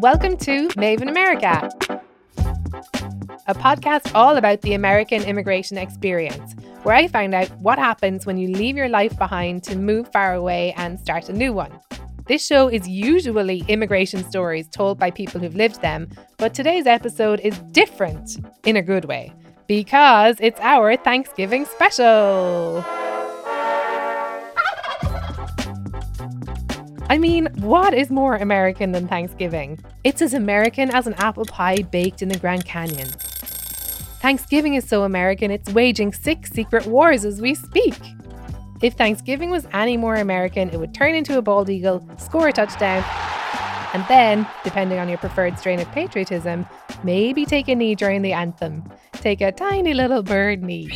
Welcome to Maeve in America, a podcast all about the American immigration experience, where I find out what happens when you leave your life behind to move far away and start a new one. This show is usually immigration stories told by people who've lived them, but today's episode is different in a good way because it's our Thanksgiving special. I mean, what is more American than Thanksgiving? It's as American as an apple pie baked in the Grand Canyon. Thanksgiving is so American, it's waging six secret wars as we speak. If Thanksgiving was any more American, it would turn into a bald eagle, score a touchdown, and then, depending on your preferred strain of patriotism, maybe take a knee during the anthem. Take a tiny little bird knee.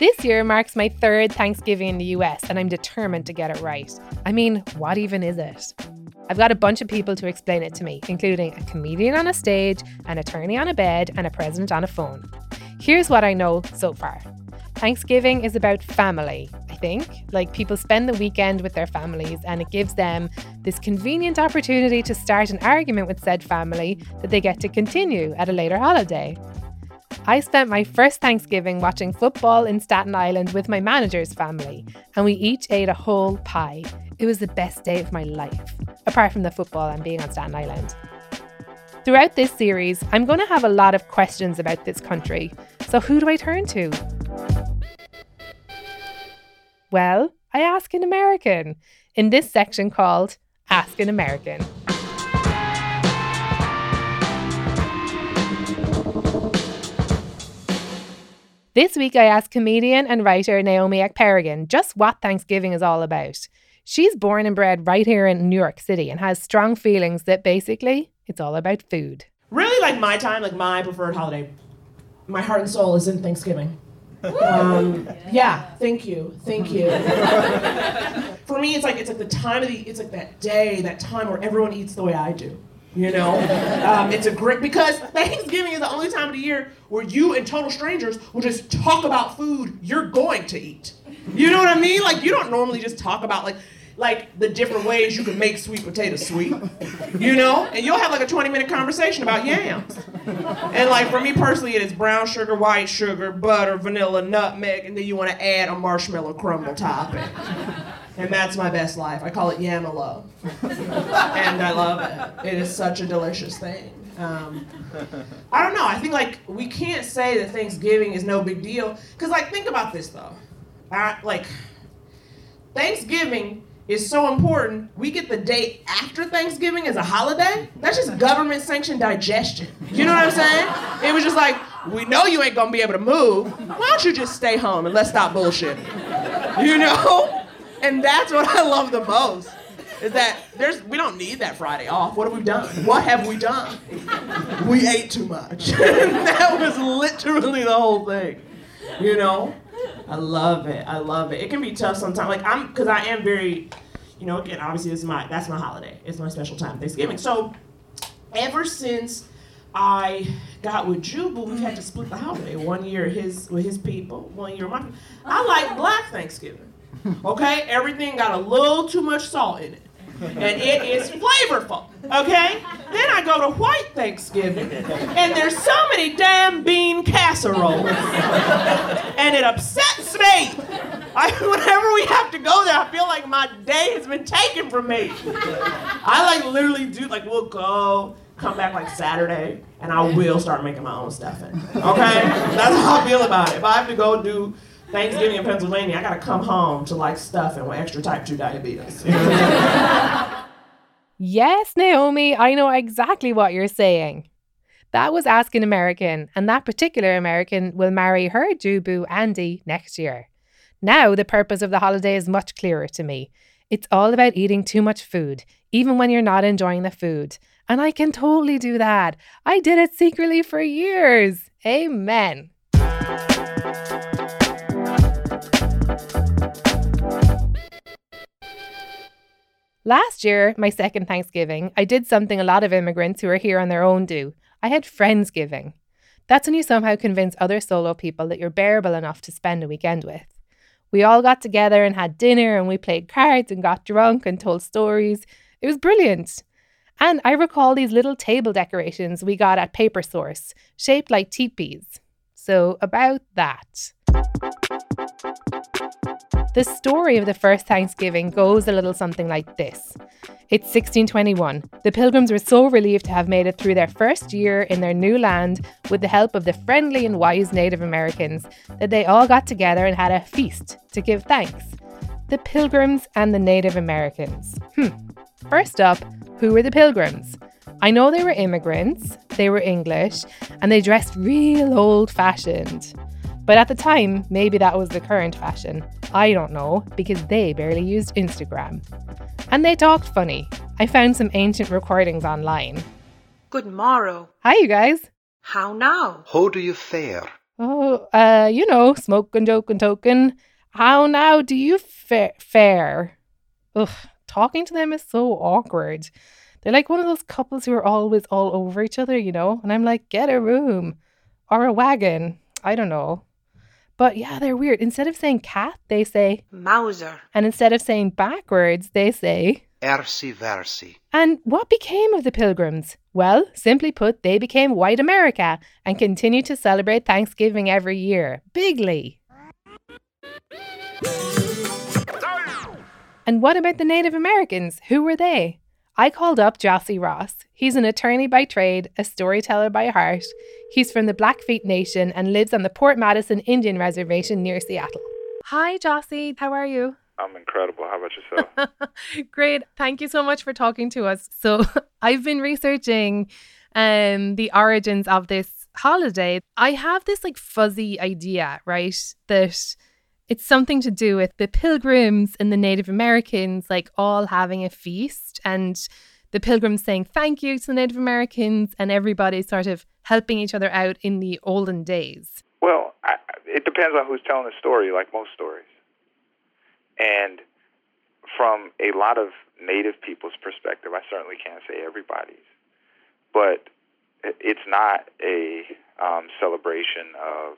This year marks my third Thanksgiving in the US, and I'm determined to get it right. I mean, what even is it? I've got a bunch of people to explain it to me, including a comedian on a stage, an attorney on a bed, and a president on a phone. Here's what I know so far Thanksgiving is about family, I think. Like people spend the weekend with their families, and it gives them this convenient opportunity to start an argument with said family that they get to continue at a later holiday. I spent my first Thanksgiving watching football in Staten Island with my manager's family, and we each ate a whole pie. It was the best day of my life, apart from the football and being on Staten Island. Throughout this series, I'm going to have a lot of questions about this country. So, who do I turn to? Well, I ask an American in this section called Ask an American. This week, I asked comedian and writer Naomi Ekperigin just what Thanksgiving is all about. She's born and bred right here in New York City and has strong feelings that basically it's all about food. Really, like my time, like my preferred holiday, my heart and soul is in Thanksgiving. Um, yeah, thank you, thank you. For me, it's like it's like the time of the, it's like that day, that time where everyone eats the way I do. You know, um, it's a great because Thanksgiving is the only time of the year where you and total strangers will just talk about food you're going to eat. You know what I mean? Like you don't normally just talk about like like the different ways you can make sweet potato sweet. You know, and you'll have like a 20 minute conversation about yams. And like for me personally, it is brown sugar, white sugar, butter, vanilla, nutmeg, and then you want to add a marshmallow crumble topping. And that's my best life. I call it Yamalo. and I love it. It is such a delicious thing. Um, I don't know. I think like we can't say that Thanksgiving is no big deal. Cause like think about this though. I, like Thanksgiving is so important. We get the day after Thanksgiving as a holiday. That's just government sanctioned digestion. You know what I'm saying? It was just like, we know you ain't gonna be able to move. Why don't you just stay home and let's stop bullshitting? You know? And that's what I love the most. Is that there's we don't need that Friday off. What have we done? What have we done? We ate too much. that was literally the whole thing. You know? I love it. I love it. It can be tough sometimes. Like I'm because I am very, you know, again, obviously this is my that's my holiday. It's my special time, Thanksgiving. So ever since I got with Jubu, we've had to split the holiday. One year his with his people, one year my I like black Thanksgiving. Okay, everything got a little too much salt in it. And it is flavorful. Okay? Then I go to white Thanksgiving, and there's so many damn bean casseroles. And it upsets me. I, whenever we have to go there, I feel like my day has been taken from me. I like literally do like we'll go, come back like Saturday, and I will start making my own stuffing. Okay? That's how I feel about it. If I have to go do Thanksgiving in Pennsylvania, I gotta come home to like stuffing with extra type 2 diabetes. yes, Naomi, I know exactly what you're saying. That was Ask an American, and that particular American will marry her Jubu Andy next year. Now, the purpose of the holiday is much clearer to me. It's all about eating too much food, even when you're not enjoying the food. And I can totally do that. I did it secretly for years. Amen. Last year, my second Thanksgiving, I did something a lot of immigrants who are here on their own do. I had Friendsgiving. That's when you somehow convince other solo people that you're bearable enough to spend a weekend with. We all got together and had dinner and we played cards and got drunk and told stories. It was brilliant. And I recall these little table decorations we got at Paper Source, shaped like teepees. So, about that. The story of the first Thanksgiving goes a little something like this. It's 1621. The Pilgrims were so relieved to have made it through their first year in their new land with the help of the friendly and wise Native Americans that they all got together and had a feast to give thanks. The Pilgrims and the Native Americans. Hmm. First up, who were the Pilgrims? I know they were immigrants, they were English, and they dressed real old fashioned. But at the time, maybe that was the current fashion. I don't know, because they barely used Instagram. And they talked funny. I found some ancient recordings online. Good morrow. Hi, you guys. How now? How do you fare? Oh, uh, you know, smoking, joking, token. How now do you fa- fare? Ugh, talking to them is so awkward. They're like one of those couples who are always all over each other, you know? And I'm like, get a room or a wagon. I don't know. But yeah, they're weird. Instead of saying cat, they say Mauser. And instead of saying backwards, they say Ersi versi. And what became of the pilgrims? Well, simply put, they became white America and continue to celebrate Thanksgiving every year. Bigly. And what about the Native Americans? Who were they? I called up Jossie Ross. He's an attorney by trade, a storyteller by heart. He's from the Blackfeet Nation and lives on the Port Madison Indian Reservation near Seattle. Hi, Jossie. How are you? I'm incredible. How about yourself? Great. Thank you so much for talking to us. So, I've been researching um, the origins of this holiday. I have this like fuzzy idea, right? That it's something to do with the pilgrims and the Native Americans, like all having a feast, and the pilgrims saying thank you to the Native Americans, and everybody sort of helping each other out in the olden days. Well, I, it depends on who's telling the story, like most stories. And from a lot of Native people's perspective, I certainly can't say everybody's, but it's not a um, celebration of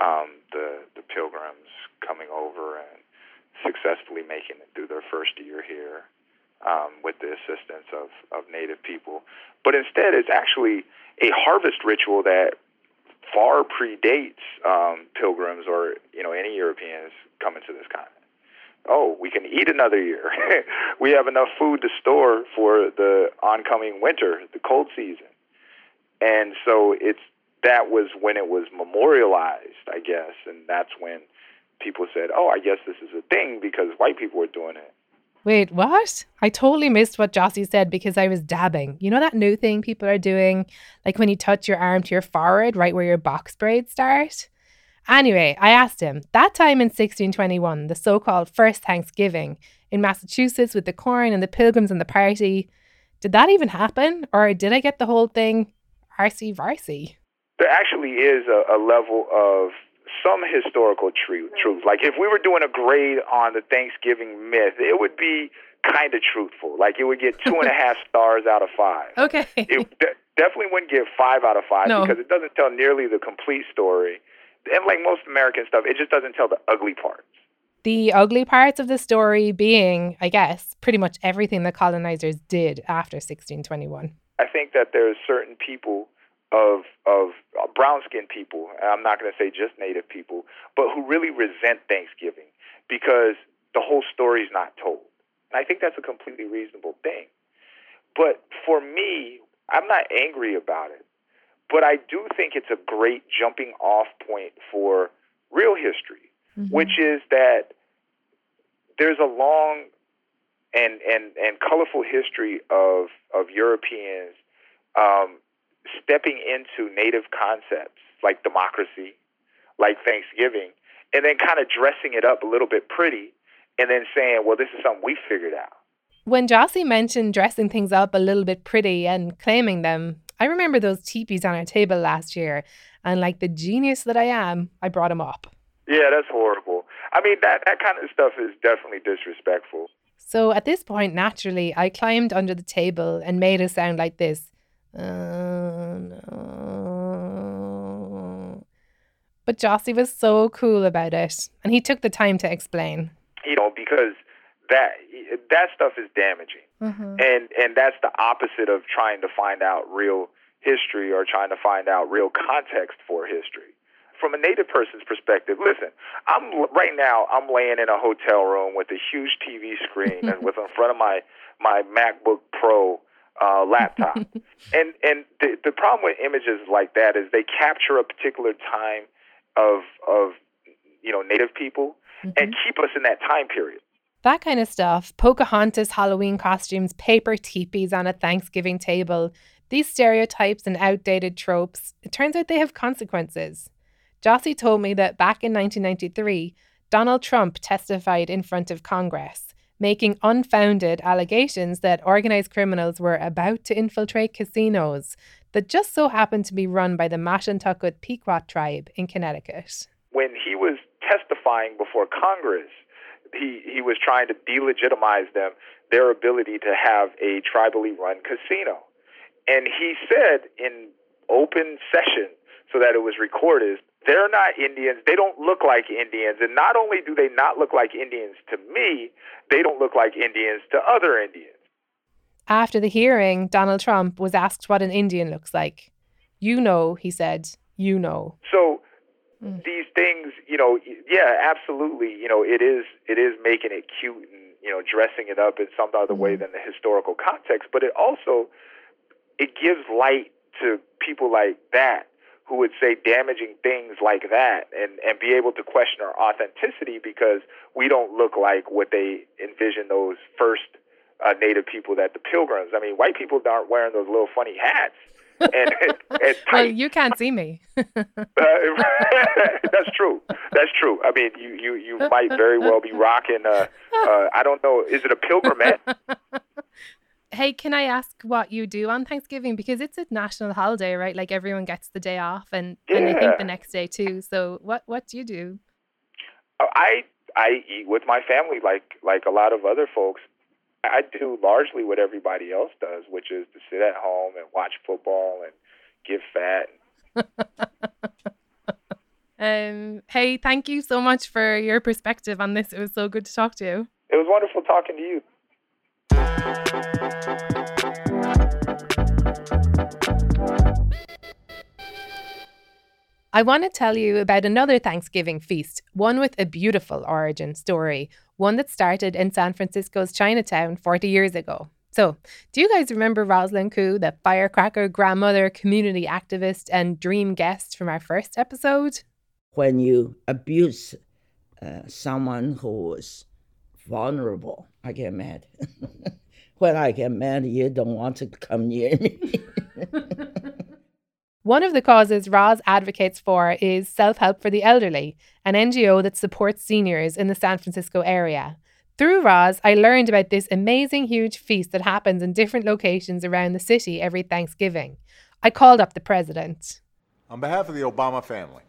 um, the the pilgrims coming over and successfully making it through their first year here um, with the assistance of, of native people. But instead, it's actually a harvest ritual that far predates um, pilgrims or you know any Europeans coming to this continent. Oh, we can eat another year. we have enough food to store for the oncoming winter, the cold season. And so it's that was when it was memorialized, I guess, and that's when people said, "Oh, I guess this is a thing because white people were doing it." Wait, what? I totally missed what Jossie said because I was dabbing. You know that new thing people are doing, like when you touch your arm to your forehead, right where your box braids start. Anyway, I asked him that time in 1621, the so-called first Thanksgiving in Massachusetts with the corn and the pilgrims and the party. Did that even happen, or did I get the whole thing arcy varsy? there actually is a, a level of some historical truth, truth. Like if we were doing a grade on the Thanksgiving myth, it would be kind of truthful. Like it would get two and a half stars out of five. Okay. It de- definitely wouldn't get five out of five No. because it doesn't tell nearly the complete story. And like most American stuff, it just doesn't tell the ugly parts. The ugly parts of the story being, I guess, pretty much everything the colonizers did after 1621. I think that there's certain people of of brown skinned people, I'm not going to say just native people, but who really resent Thanksgiving because the whole story's not told. And I think that's a completely reasonable thing. But for me, I'm not angry about it. But I do think it's a great jumping off point for real history, which is that there's a long and and and colorful history of of Europeans um, stepping into native concepts like democracy, like Thanksgiving, and then kind of dressing it up a little bit pretty, and then saying, "Well, this is something we figured out." When Jossie mentioned dressing things up a little bit pretty and claiming them, I remember those teepees on our table last year, and like the genius that I am, I brought them up. Yeah, that's horrible. I mean, that that kind of stuff is definitely disrespectful. So at this point, naturally, I climbed under the table and made a sound like this. Uh, no. But Jossie was so cool about it, and he took the time to explain. you know, because that that stuff is damaging, Mm-hmm. and and that's the opposite of trying to find out real history or trying to find out real context for history. From a native person's perspective, listen, I'm right now I'm laying in a hotel room with a huge TV screen and with in front of my my MacBook Pro uh, laptop. and and the the problem with images like that is they capture a particular time of of you know native people and keep us in that time period. That kind of stuff, Pocahontas Halloween costumes, paper teepees on a Thanksgiving table, these stereotypes and outdated tropes, it turns out they have consequences. Jossie told me that back in 1993, Donald Trump testified in front of Congress, making unfounded allegations that organized criminals were about to infiltrate casinos that just so happened to be run by the Mashantucket Pequot tribe in Connecticut. When he was testifying before Congress, he he was trying to delegitimize them their ability to have a tribally run casino. And he said in open session so that it was recorded, they're not Indians. They don't look like Indians. And not only do they not look like Indians to me, they don't look like Indians to other Indians. After the hearing, Donald Trump was asked what an Indian looks like. You know, he said, you know. So Mm. these things, you know, yeah, absolutely, you know, it is it is making it cute and you know dressing it up in some other way than the historical context, but it also it gives light to people like that who would say damaging things like that and and be able to question our authenticity because we don't look like what they envision those first uh, native people that the pilgrims. I mean, white people aren't wearing those little funny hats and, and, Well, you can't see me. uh, that's true. That's true. I mean, you you you might very well be rocking. Uh, uh, I don't know. Is it a pilgrimette? Hey, can I ask what you do on Thanksgiving? Because it's a national holiday, right? Like everyone gets the day off and, and I think the next day too. So what, what do you do? I I eat with my family like like a lot of other folks. I do largely what everybody else does, which is to sit at home and watch football and get fat. Um, hey, thank you so much for your perspective on this. It was so good to talk to you. It was wonderful talking to you. I want to tell you about another Thanksgiving feast, one with a beautiful origin story, one that started in San Francisco's Chinatown 40 years ago. So, do you guys remember Rosalind Koo, the firecracker grandmother, community activist, and dream guest from our first episode? when you abuse uh, someone who is vulnerable, I get mad. when I get mad, you don't want to come near me. One of the causes Roz advocates for is Self Help for the Elderly, an NGO that supports seniors in the San Francisco area. Through Roz, I learned about this amazing huge feast that happens in different locations around the city every Thanksgiving. I called up the president. On behalf of the Obama family,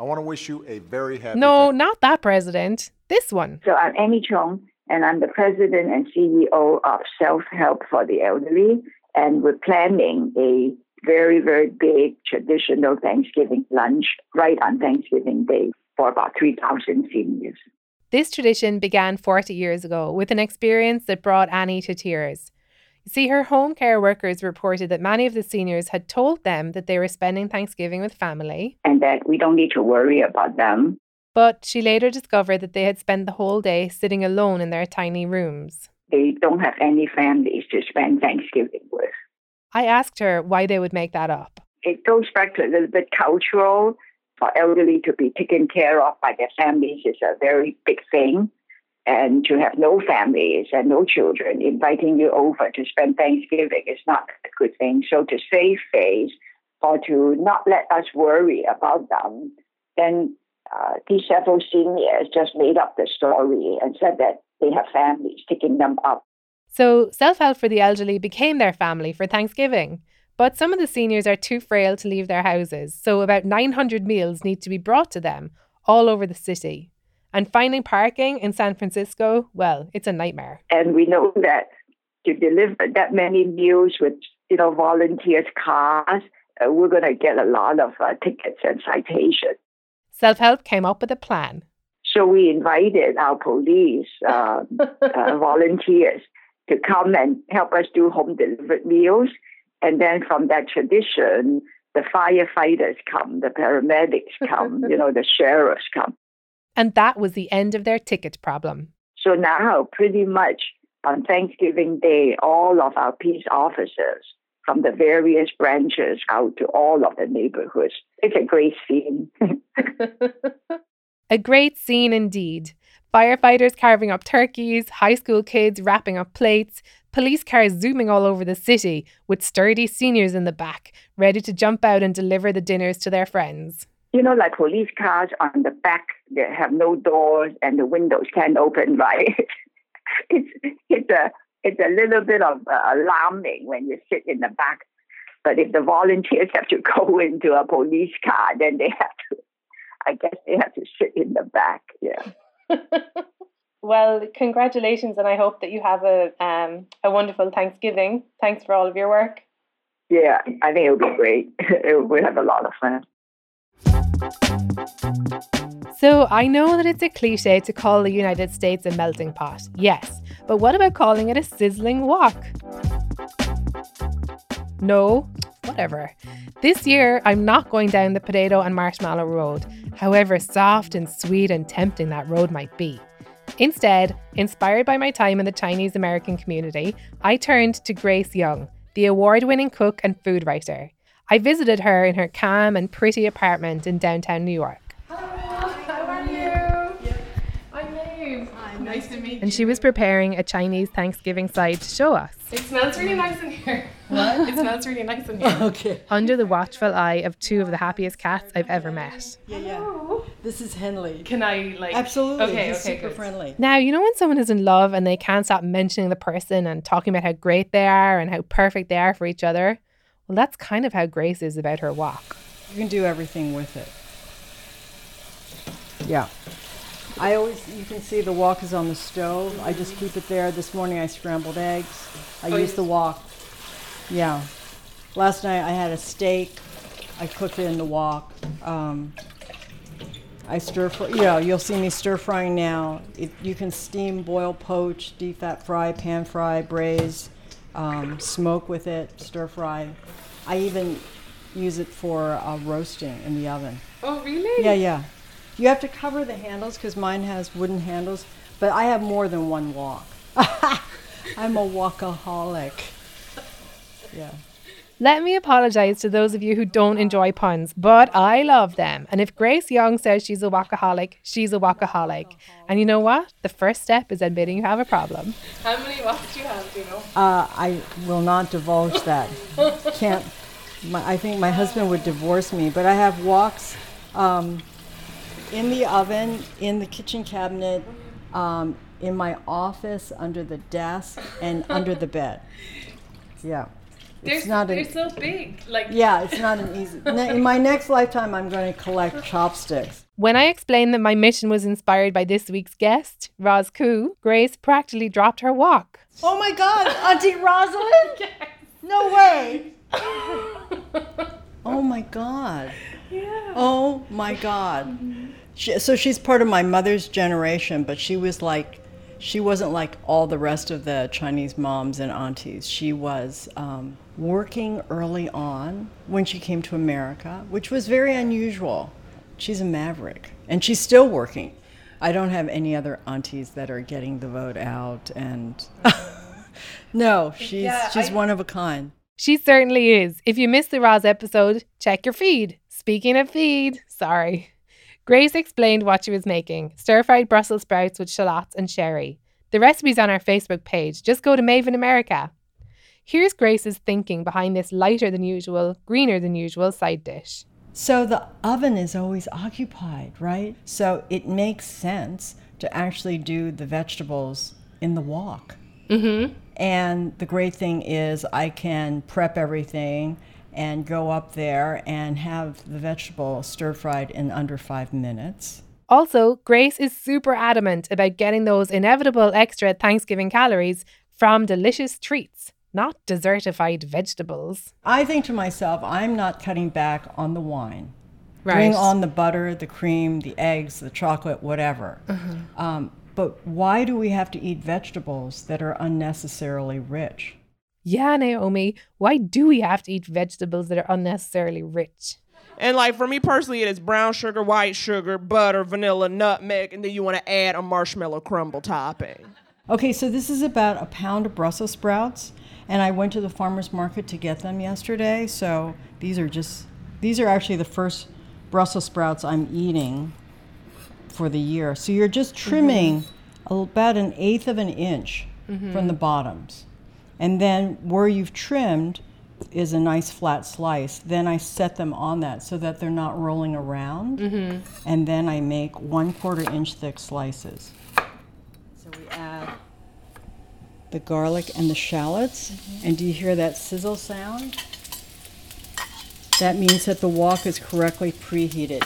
I want to wish you a very happy. No, Thank- not that president. This one. So I'm Anni Chung, and I'm the president and CEO of Self Help for the Elderly. And we're planning a very, very big traditional Thanksgiving lunch right on Thanksgiving Day for about 3,000 seniors. This tradition began 40 years ago with an experience that brought Anni to tears. You see, her home care workers reported that many of the seniors had told them that they were spending Thanksgiving with family, And that we don't need to worry about them. but she later discovered that they had spent the whole day sitting alone in their tiny rooms. They don't have any families to spend Thanksgiving with. I asked her why they would make that up. It goes back to a little bit cultural. For elderly to be taken care of by their families is a very big thing. And to have no families and no children inviting you over to spend Thanksgiving is not a good thing. So to save face or to not let us worry about them, then uh, these several seniors just made up the story and said that they have families taking them up. So, self help for the elderly became their family for Thanksgiving. But some of the seniors are too frail to leave their houses, so about 900 meals need to be brought to them all over the city. And finding parking in San Francisco, well, it's a nightmare. And we know that to deliver that many meals with you know volunteers' cars, uh, we're going to get a lot of uh, tickets and citations. Self help came up with a plan. So we invited our police uh, uh, volunteers to come and help us do home delivered meals. And then from that tradition, the firefighters come, the paramedics come, you know, the sheriffs come. And that was the end of their ticket problem. So now, pretty much on Thanksgiving Day, all of our peace officers from the various branches out to all of the neighborhoods. It's a great scene. a great scene indeed. Firefighters carving up turkeys, high school kids wrapping up plates, police cars zooming all over the city with sturdy seniors in the back, ready to jump out and deliver the dinners to their friends. You know, like police cars on the back that have no doors and the windows can't open, right? it's it's a it's a little bit of uh, alarming when you sit in the back. But if the volunteers have to go into a police car, then they have to. I guess they have to sit in the back. Yeah. well, congratulations, and I hope that you have a um, a wonderful Thanksgiving. Thanks for all of your work. Yeah, I think it'll be great. we'll have a lot of fun. So I know that it's a cliche to call the United States a melting pot, yes, but what about calling it a sizzling wok? No, whatever. This year, I'm not going down the potato and marshmallow road, however soft and sweet and tempting that road might be. Instead, inspired by my time in the Chinese American community, I turned to Grace Young, the award winning cook and food writer. I visited her in her calm and pretty apartment in downtown New York. Hello, how are you? Yeah. I'm Maeve. Hi, nice to meet you. And she was preparing a Chinese Thanksgiving side to show us. It smells really nice in here. What? It smells really nice in here. okay. Under the watchful eye of two of the happiest cats I've ever met. Yeah, yeah. This is Henley. Can I like? Absolutely. Okay, He's okay, super good. friendly. Now, you know when someone is in love and they can't stop mentioning the person and talking about how great they are and how perfect they are for each other? Well, that's kind of how Grace is about her wok. You can do everything with it. Yeah. I always, you can see the wok is on the stove. I just keep it there. This morning I scrambled eggs. I Oh, use the wok. Yeah. Last night I had a steak. I cooked it in the wok. Um, I stir fry, you know, you'll see me stir frying now. It, you can steam, boil, poach, defat fry, pan fry, braise, um, smoke with it, stir fry. I even use it for uh, roasting in the oven. Oh really? Yeah, yeah. You have to cover the handles because mine has wooden handles, but I have more than one wok. I'm a wokaholic. Yeah. Let me apologize to those of you who don't enjoy puns, but I love them. And if Grace Young says she's a wokaholic, she's a wokaholic. And you know what? The first step is admitting you have a problem. How many woks do you have? Do you know? Uh, I will not divulge that. Can't. My, I think my husband would divorce me. But I have woks um, in the oven, in the kitchen cabinet, um, in my office, under the desk, and under the bed. Yeah. They're, It's not they're an, so big. Like yeah, it's not an easy. In my next lifetime, I'm going to collect chopsticks. When I explained that my mission was inspired by this week's guest, Roz Koo, Grace practically dropped her wok. Oh my God, Auntie Rosalind! No way! oh my God. Yeah. Oh my God. Mm-hmm. She, so she's part of my mother's generation, but she was like, she wasn't like all the rest of the Chinese moms and aunties. She was um, working early on when she came to America, which was very unusual. She's a maverick, and she's still working. I don't have any other aunties that are getting the vote out, and no, she's Yeah, she's I- one of a kind. She certainly is. If you missed the Roz episode, check your feed. Speaking of feed, sorry. Grace explained what she was making stir fried Brussels sprouts with shallots and sherry. The recipe's on our Facebook page. Just go to Maeve in America. Here's Grace's thinking behind this lighter than usual, greener than usual side dish. So the oven is always occupied, right? So it makes sense to actually do the vegetables in the wok. Mm-hmm. And the great thing is I can prep everything and go up there and have the vegetable stir fried in under five minutes. Also, Grace is super adamant about getting those inevitable extra Thanksgiving calories from delicious treats, not desertified vegetables. I think to myself, I'm not cutting back on the wine. Bring on the butter, the cream, the eggs, the chocolate, whatever. Uh-huh. Um, but why do we have to eat vegetables that are unnecessarily rich? Yeah, Naomi, why do we have to eat vegetables that are unnecessarily rich? And like for me personally, it is brown sugar, white sugar, butter, vanilla, nutmeg, and then you want to add a marshmallow crumble topping. Okay, so this is about a pound of Brussels sprouts, and I went to the farmer's market to get them yesterday. So these are just, these are actually the first Brussels sprouts I'm eating for the year. So you're just mm-hmm. trimming about an eighth of an inch mm-hmm. from the bottoms. And then where you've trimmed is a nice flat slice. Then I set them on that so that they're not rolling around. Mm-hmm. And then I make one quarter inch thick slices. So we add the garlic and the shallots. Mm-hmm. And do you hear that sizzle sound? That means that the wok is correctly preheated.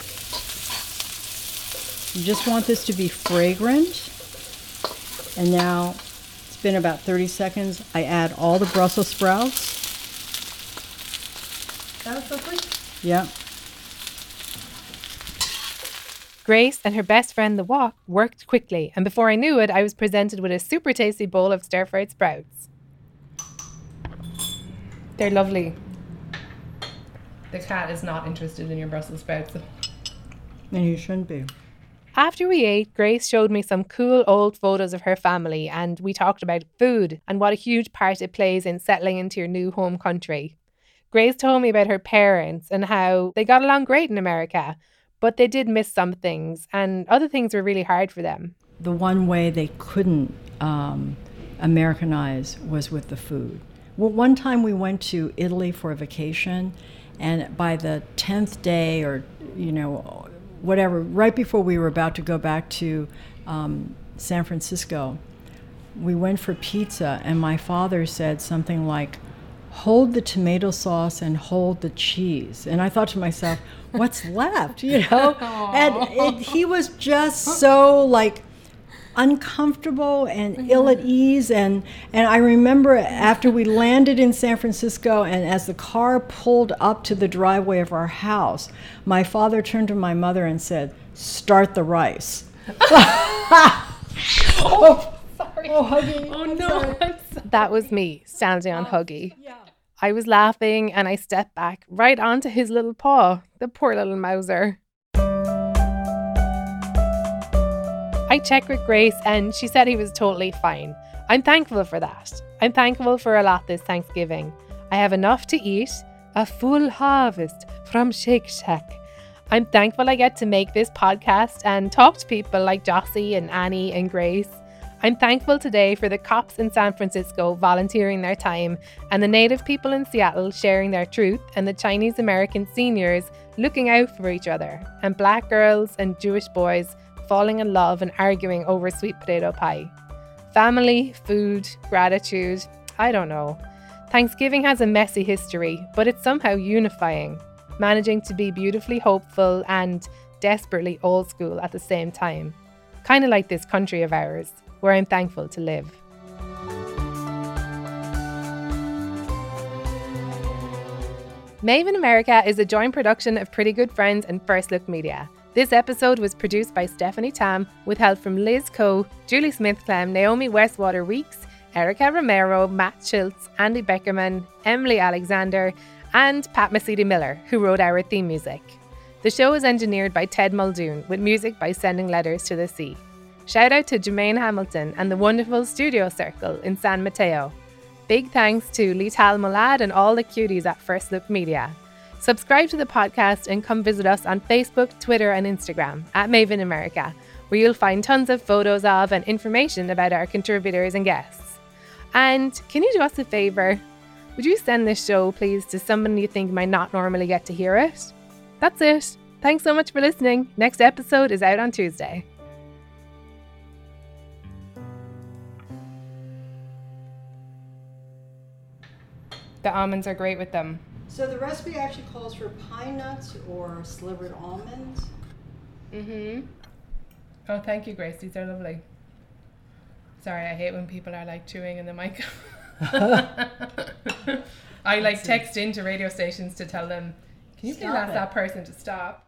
You just want this to be fragrant. And now been about 30 seconds. I add all the Brussels sprouts. That was so quick. Yeah. Grace and her best friend, the wok, worked quickly, and before I knew it, I was presented with a super tasty bowl of stir fried sprouts. They're lovely. The cat is not interested in your Brussels sprouts. And you shouldn't be. After we ate, Grace showed me some cool old photos of her family, and we talked about food and what a huge part it plays in settling into your new home country. Grace told me about her parents and how they got along great in America, but they did miss some things, and other things were really hard for them. The one way they couldn't um, Americanize was with the food. Well, one time we went to Italy for a vacation, and by the 10th day or, you know, whatever, right before we were about to go back to um, San Francisco, we went for pizza, and my father said something like, hold the tomato sauce and hold the cheese. And I thought to myself, what's left, you know? and it, he was just so like uncomfortable and mm-hmm. ill at ease and and I remember after we landed in San Francisco and as the car pulled up to the driveway of our house my father turned to my mother and said start the rice oh Sorry. oh huggy Oh no. That was me standing on oh, Huggy. Yeah. I was laughing and I stepped back right onto his little paw, the poor little Mauser. I checked with Grace and she said he was totally fine. I'm thankful for that. I'm thankful for a lot this Thanksgiving. I have enough to eat, a full harvest from Shake Shack. I'm thankful I get to make this podcast and talk to people like Jossie and Anni and Grace. I'm thankful today for the cops in San Francisco volunteering their time and the native people in Seattle sharing their truth and the Chinese American seniors looking out for each other and black girls and Jewish boys falling in love and arguing over sweet potato pie. Family, food, gratitude, I don't know. Thanksgiving has a messy history, but it's somehow unifying, managing to be beautifully hopeful and desperately old school at the same time. Kind of like this country of ours, where I'm thankful to live. Maeve in America is a joint production of Pretty Good Friends and First Look Media. This episode was produced by Stephanie Tam with help from Liz Coe, Julie Smith Clem, Naomi Westwater Weeks, Erica Romero, Matt Schultz, Andy Beckerman, Emily Alexander, and Pat Mesiti Miller, who wrote our theme music. The show is engineered by Ted Muldoon with music by Sending Letters to the Sea. Shout out to Jermaine Hamilton and the wonderful Studio Circle in San Mateo. Big thanks to Lital Malad and all the cuties at First Look Media. Subscribe to the podcast and come visit us on Facebook, Twitter, and Instagram at Maeve in America, where you'll find tons of photos of and information about our contributors and guests. And can you do us a favour? Would you send this show, please, to someone you think might not normally get to hear it? That's it. Thanks so much for listening. Next episode is out on Tuesday. The almonds are great with them. So the recipe actually calls for pine nuts or slivered almonds. Mm-hmm. Oh, thank you, Grace. These are lovely. Sorry, I hate when people are like chewing in the mic. I like text into radio stations to tell them, can you please ask it." that person to stop?